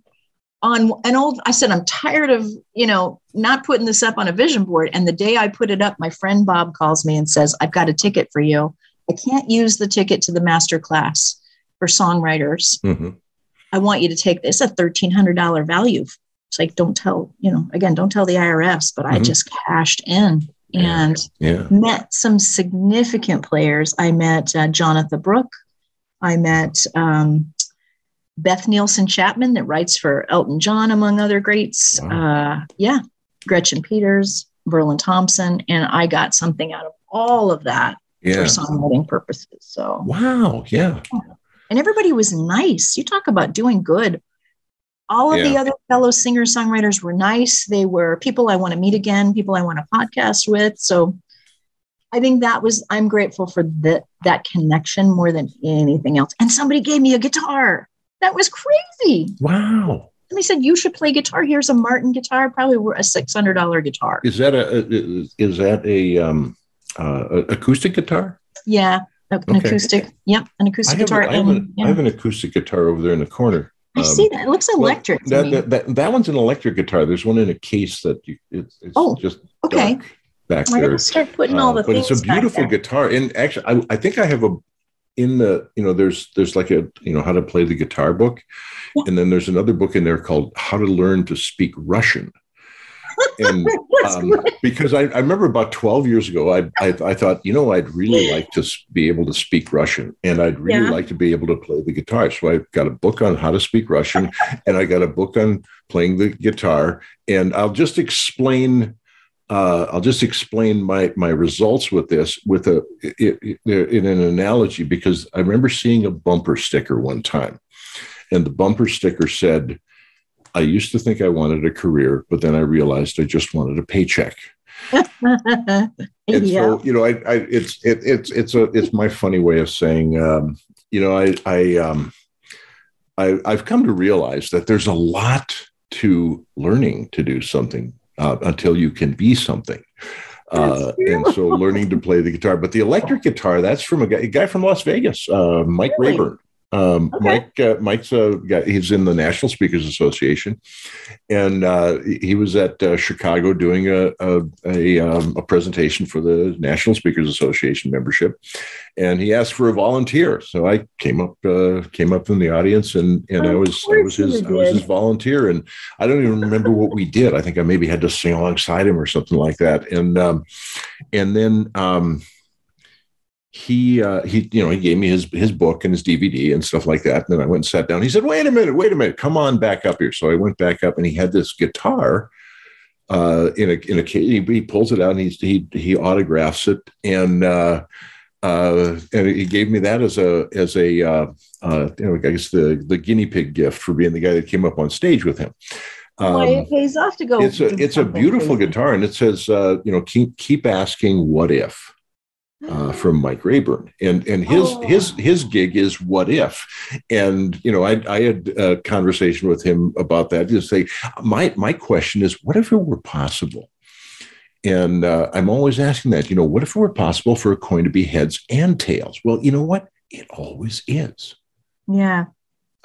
on an old, I said, I'm tired of, you know, not putting this up on a vision board. And the day I put it up, my friend Bob calls me and says, I've got a ticket for you. I can't use the ticket to the master class for songwriters. Mm-hmm. I want you to take this a $1,300 value. It's like, don't tell, you know, again, don't tell the IRS, but mm-hmm. I just cashed in and yeah. met some significant players. I met uh, Jonathan Brook. I met um, Beth Nielsen Chapman, that writes for Elton John, among other greats. Wow. Uh, yeah, Gretchen Peters, Verlon Thompson, and I got something out of all of that yeah. for songwriting purposes. So wow, yeah. And everybody was nice. You talk about doing good. All of yeah. the other fellow singer songwriters were nice. They were people I want to meet again, people I want to podcast with. So I think that was I'm grateful for that that connection more than anything else. And somebody gave me a guitar. That was crazy. Wow. And they said you should play guitar. Here's a Martin guitar, probably a six hundred dollar guitar. Is that a is that a um uh, acoustic guitar? Yeah, an okay. acoustic. Yep, an acoustic guitar. A, I, have yeah. I have an acoustic guitar over there in the corner. I um, see that. It looks electric. That, that, that, that, one's an electric guitar. There's one in a case that you, it's, it's oh, just okay. Dark back We're there. Start putting all the uh, but it's a beautiful guitar. And actually, I, I, think I have a in the you know there's there's like a you know how to play the guitar book, yeah. and then there's another book in there called How to Learn to Speak Russian. And um, because I, I, remember about 12 years ago, I, I, I, thought, you know, I'd really like to be able to speak Russian and I'd really yeah. like to be able to play the guitar. So I got a book on how to speak Russian and I got a book on playing the guitar. And I'll just explain uh, I'll just explain my my results with this with a in an analogy because I remember seeing a bumper sticker one time, and the bumper sticker said, "I used to think I wanted a career, but then I realized I just wanted a paycheck." and yeah. so you know, I, I it's it, it's it's a it's my funny way of saying, um, you know, I I um, I I've come to realize that there's a lot to learning to do something uh, until you can be something. Uh, and so learning to play the guitar, but the electric guitar, that's from a guy, a guy from Las Vegas, uh, Mike really? Rayburn. Um, okay. Mike, uh, Mike's a guy, he's in the National Speakers Association, and uh, he was at uh, Chicago doing a a, a, um, a, presentation for the National Speakers Association membership, and he asked for a volunteer. So I came up uh, came up in the audience, and and I was I was his I was his volunteer, and I don't even remember what we did. I think I maybe had to sing alongside him or something like that, and um, and then. Um, he uh, he you know he gave me his his book and his DVD and stuff like that. And then I went and sat down. He said, "Wait a minute, wait a minute, come on back up here." So I went back up, and he had this guitar uh, in a in a case. He, he pulls it out and he's, he he autographs it, and uh, uh, and he gave me that as a as a uh, uh, you know I guess the the guinea pig gift for being the guy that came up on stage with him. Um, well, it pays off to go. It's a it's a beautiful guitar, and it says uh, you know keep keep asking what if uh, from Mike Rayburn, and and his oh. his his gig is what if, and you know I I had a conversation with him about that to say my my question is what if it were possible, and uh, I'm always asking that you know what if it were possible for a coin to be heads and tails? Well, you know what it always is. Yeah.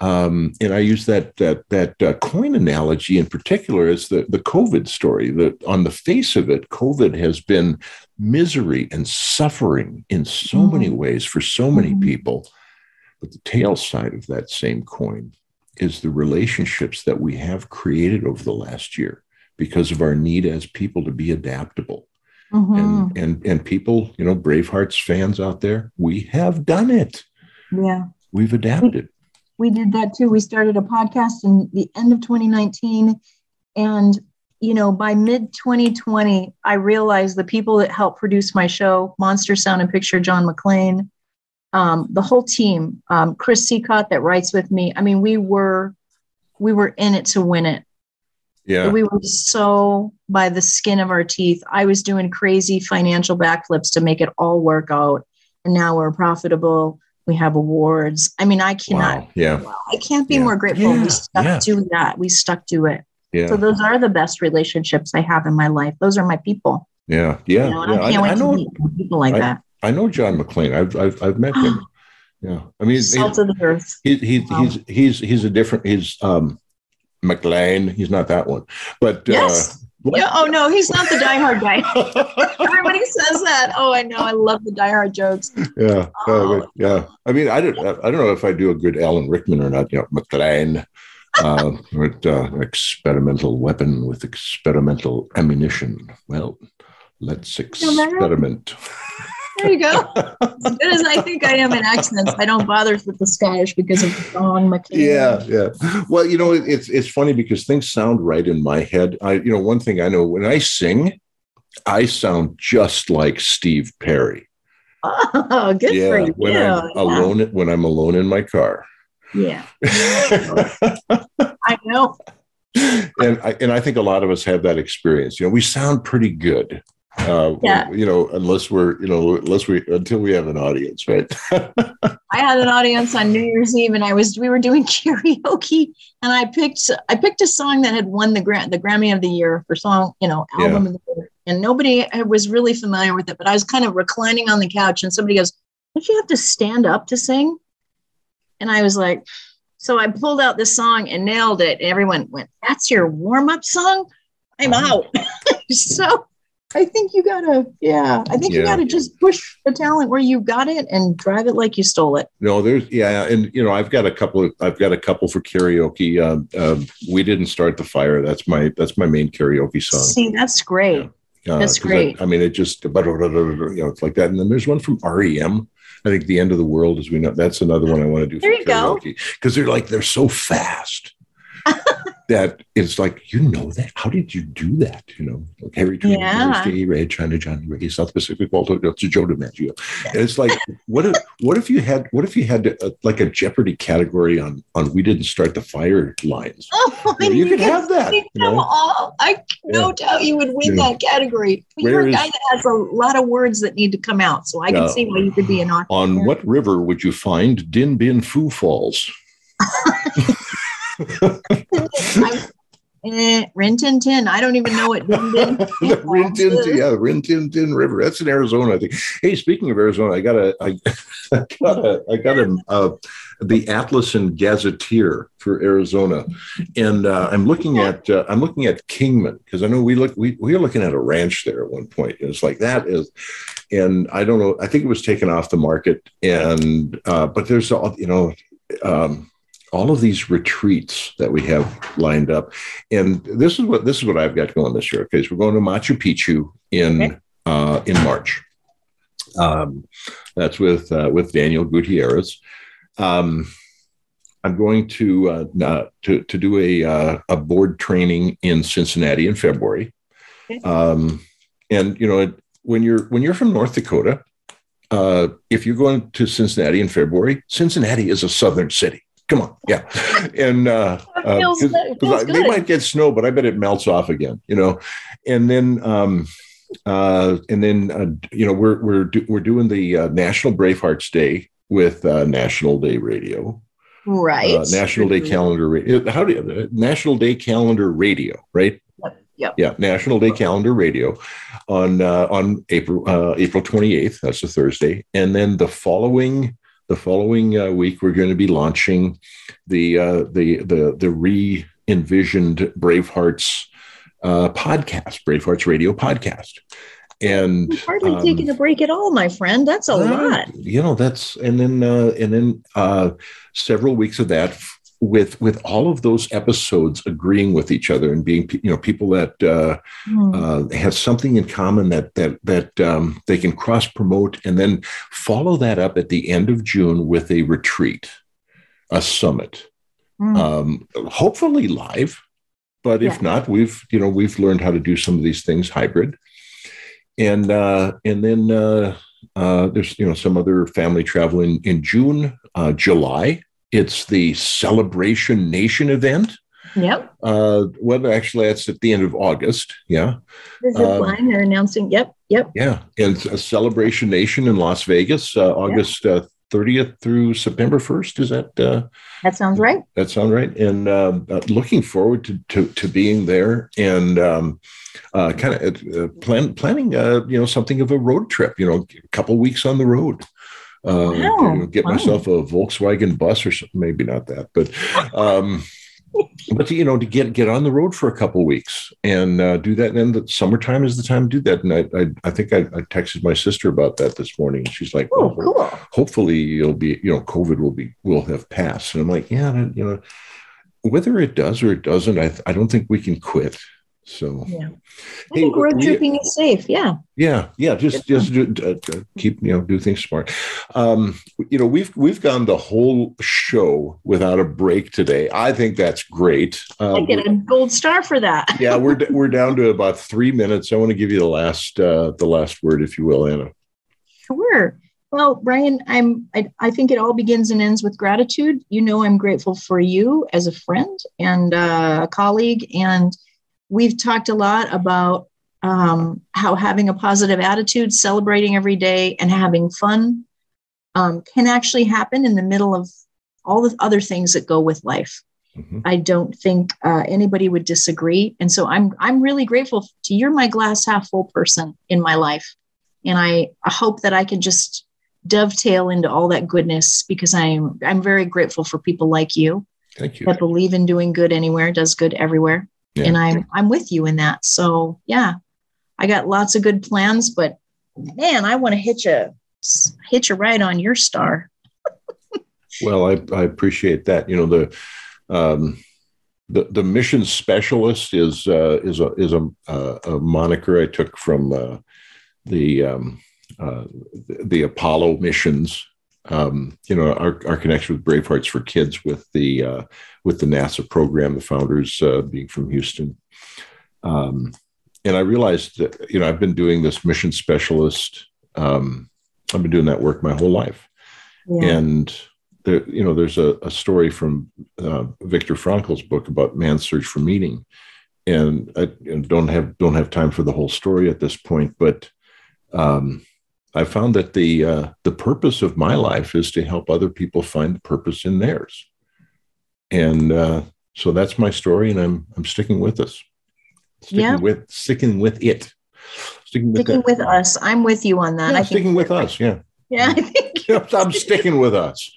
Um, and I use that that that uh, coin analogy in particular as the the COVID story. That on the face of it, COVID has been misery and suffering in so mm-hmm. many ways for so many mm-hmm. people. But the tail side of that same coin is the relationships that we have created over the last year because of our need as people to be adaptable. Mm-hmm. And, and and people, you know, Bravehearts fans out there, we have done it. Yeah. We've adapted we did that too. We started a podcast in the end of 2019. And, you know, by mid 2020, I realized the people that helped produce my show, Monster Sound and Picture, John McLean, um, the whole team, um, Chris Seacott that writes with me. I mean, we were we were in it to win it. Yeah. We were so by the skin of our teeth. I was doing crazy financial backflips to make it all work out. And now we're profitable we have awards. I mean, I cannot. Wow. Yeah. I can't be yeah. more grateful. Yeah. We stuck yeah. to that. We stuck to it. Yeah. So those are the best relationships I have in my life. Those are my people. Yeah. Yeah. You know, yeah. I, I, I know people like I, that. I know John McLean. I've I've, I've met him. Yeah. I mean, salt of the earth. He, he, wow. He's he's he's a different. He's um McLean. He's not that one, but uh, yes. Uh, yeah, oh no, he's not the diehard guy. Everybody says that. Oh, I know. I love the diehard jokes. Yeah, oh. uh, yeah. I mean, I don't. I don't know if I do a good Alan Rickman or not. You know, McLean, uh, uh, experimental weapon with experimental ammunition. Well, let's experiment. There you go. As good as I think I am in accents, I don't bother with the Scottish because of Don McKay. Yeah, yeah. Well, you know, it's it's funny because things sound right in my head. I, you know, one thing I know when I sing, I sound just like Steve Perry. Oh, good yeah, for you. When I'm yeah. alone, when I'm alone in my car. Yeah. I know. And I, and I think a lot of us have that experience. You know, we sound pretty good uh, yeah. you know, unless we're, you know, unless we, until we have an audience, right? I had an audience on New Year's Eve and I was, we were doing karaoke and I picked, I picked a song that had won the grant, the Grammy of the year for song, you know, album yeah. of the year. And nobody was really familiar with it, but I was kind of reclining on the couch and somebody goes, don't you have to stand up to sing? And I was like, so I pulled out this song and nailed it. And everyone went, that's your warm up song? I'm uh-huh. out. so I think you gotta, yeah. I think yeah. you gotta just push the talent where you got it and drive it like you stole it. No, there's yeah, and you know, I've got a couple of, I've got a couple for karaoke. Um, um, we didn't start the fire. That's my that's my main karaoke song. See, that's great. Yeah. Uh, that's great. I, I, mean, it just, you know, it's like that. And then there's one from REM. I think the end of the world, as we know, that's another one I want to do. There you karaoke. Because they're like they're so fast. that it's like you know that how did you do that you know like harry Truman, yeah. J. Red, China Johnnie Ray, South Pacific Walter to Joe DiMaggio and it's like what if what if you had what if you had a, like a Jeopardy category on on we didn't start the fire lines oh, you, know, you could have that you know? all. I no yeah. doubt you would win yeah. that category you're a guy that has a lot of words that need to come out so I can uh, see why you could be an author on what river would you find Dien Bien Phu Falls eh, Rin Tin Tin. I don't even know what Rin Tin. Rin Tin Tin, yeah, Rin Tin Tin River. That's in Arizona, I think. Hey, speaking of Arizona, I got a, I, I got a, I got a, uh, the Atlas and Gazetteer for Arizona, and uh, I'm looking at, uh, I'm looking at Kingman because I know we look, we we were looking at a ranch there at one point. And it's like that is, and I don't know. I think it was taken off the market, and uh, but there's all you know. Um, all of these retreats that we have lined up, and this is what this is what I've got going this year. Okay, so we're going to Machu Picchu in okay. uh, in March. Um, that's with uh, with Daniel Gutierrez. Um, I'm going to uh, to to do a uh, a board training in Cincinnati in February. Okay. Um, and you know, when you're when you're from North Dakota, uh, if you're going to Cincinnati in February, Cincinnati is a southern city. Come on, yeah, and uh, uh, cause they might get snow, but I bet it melts off again. You know, and then um, uh, and then uh, you know we're we're do, we're doing the uh, National Bravehearts Day with uh, National Day Radio, right? Uh, National Day Calendar Radio. How do you, National Day Calendar Radio, right? Yep. Yeah, National Day Calendar Radio on uh, on April uh, April 28th. That's a Thursday, and then the following the following uh, week we're going to be launching the uh, the the the re envisioned Bravehearts uh, podcast, Bravehearts Radio podcast. And You're hardly um, taking a break at all, my friend. That's a lot. You know, that's and then uh, and then uh, several weeks of that with with all of those episodes agreeing with each other and being you know people that uh, mm. uh, have something in common that that that um, they can cross promote and then follow that up at the end of June with a retreat, a summit, mm. um, hopefully live, but if not, we've you know we've learned how to do some of these things hybrid, and uh, and then uh, uh, there's you know some other family travel in in June, uh, July it's the Celebration Nation event. Yep. Uh, well, actually, that's at the end of August. Yeah. The zip um, line they're announcing. Yep. Yep. Yeah, and a Celebration Nation in Las Vegas, uh, August uh, 30th through September 1st. Is that? Uh, that sounds right. That sounds right. And um, uh, looking forward to, to, to being there and um, uh, kind of uh, plan, planning, uh, you know, something of a road trip. You know, a couple weeks on the road. Uh, wow. you know, get wow. myself a Volkswagen bus or something. Maybe not that, but um, but you know, to get get on the road for a couple weeks and uh, do that. And then the summertime is the time to do that. And I I, I think I, I, texted my sister about that this morning. She's like, "Oh, well, cool. Hopefully, you'll be you know, COVID will be will have passed." And I'm like, "Yeah, you know." Whether it does or it doesn't, I, I don't think we can quit. So yeah, I think road tripping is safe. Yeah, yeah, yeah. Just just do, uh, keep you know do things smart. Um, you know we've we've gone the whole show without a break today. I think that's great. Uh, I get a gold star for that. yeah, we're we're down to about three minutes. I want to give you the last uh, the last word, if you will, Anna. Sure. Well, Brian, I'm I, I think it all begins and ends with gratitude. You know, I'm grateful for you as a friend and uh, a colleague and we've talked a lot about um, how having a positive attitude, celebrating every day, and having fun um, can actually happen in the middle of all the other things that go with life. Mm-hmm. I don't think uh, anybody would disagree, and so I'm I'm really grateful to you're my glass half full person in my life, and I, I hope that I can just dovetail into all that goodness because I'm I'm very grateful for people like you. Thank you. That believe in doing good anywhere, does good everywhere yeah. and I'm I'm with you in that. So yeah, I got lots of good plans, but man, I want to hitch a hitch a ride on your star. well, I, I appreciate that. You know the um, the the mission specialist is uh, is a is a, uh, a moniker I took from uh, the um, uh, the Apollo missions um, you know our, our connection with Brave Hearts for Kids with the uh, with the NASA program, the founders uh, being from Houston, um, and I realized that you know I've been doing this mission specialist. Um, I've been doing that work my whole life, yeah. and there, you know there's a, a story from uh, Viktor Frankl's book about man's search for meaning, and I don't have don't have time for the whole story at this point, but um, I found that the uh, the purpose of my life is to help other people find the purpose in theirs, and uh, so that's my story, and I'm I'm sticking with this, sticking yeah. with sticking with it, sticking with, sticking with us. I'm with you on that. Yeah, I sticking with us. Yeah. Yeah, I think I'm sticking with us.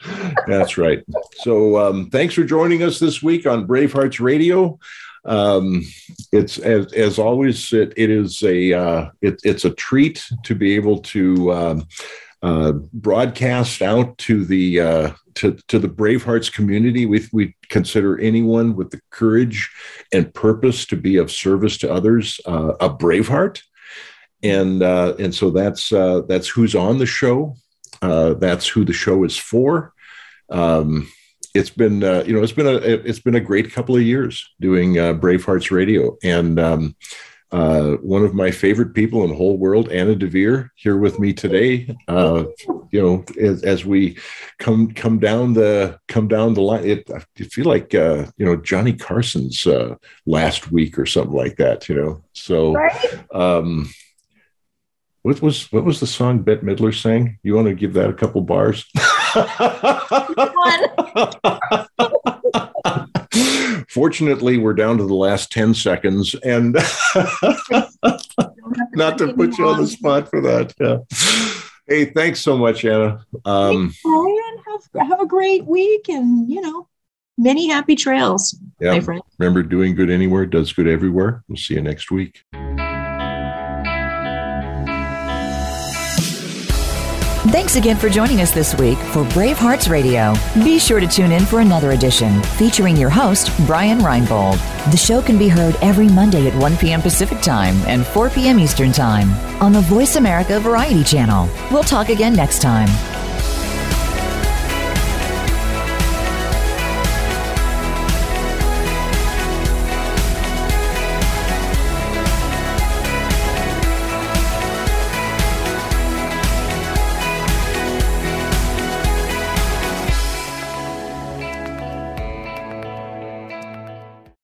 That's right. So, um, thanks for joining us this week on Bravehearts Radio um, it's as, as always it, it is a uh, it, it's a treat to be able to um, uh, broadcast out to the uh, to, to the Bravehearts community. We, we consider anyone with the courage and purpose to be of service to others uh, a Braveheart, and uh, and so that's uh, that's who's on the show. that's who the show is for. Um, it's been uh, you know it's been a it's been a great couple of years doing uh, Bravehearts Radio, and um, uh, one of my favorite people in the whole world, Anna Deavere, here with me today. Uh, you know, as, as, we come come down the come down the line, it, I feel like uh, you know Johnny Carson's uh, last week or something like that. You know, so. Um, what was what was the song Bette Midler sang? You want to give that a couple bars? Fortunately, we're down to the last 10 seconds and not to put you on the spot for that. Yeah. Hey, thanks so much, Anna. Um, Brian, have, have a great week and, you know, many happy trails, yeah. my friend. Remember, doing good anywhere does good everywhere. We'll see you next week. Thanks again for joining us this week for Brave Hearts Radio. Be sure to tune in for another edition featuring your host, Brian Reinbold. The show can be heard every Monday at 1 p.m. Pacific Time and 4 p.m. Eastern Time on the Voice America Variety Channel. We'll talk again next time.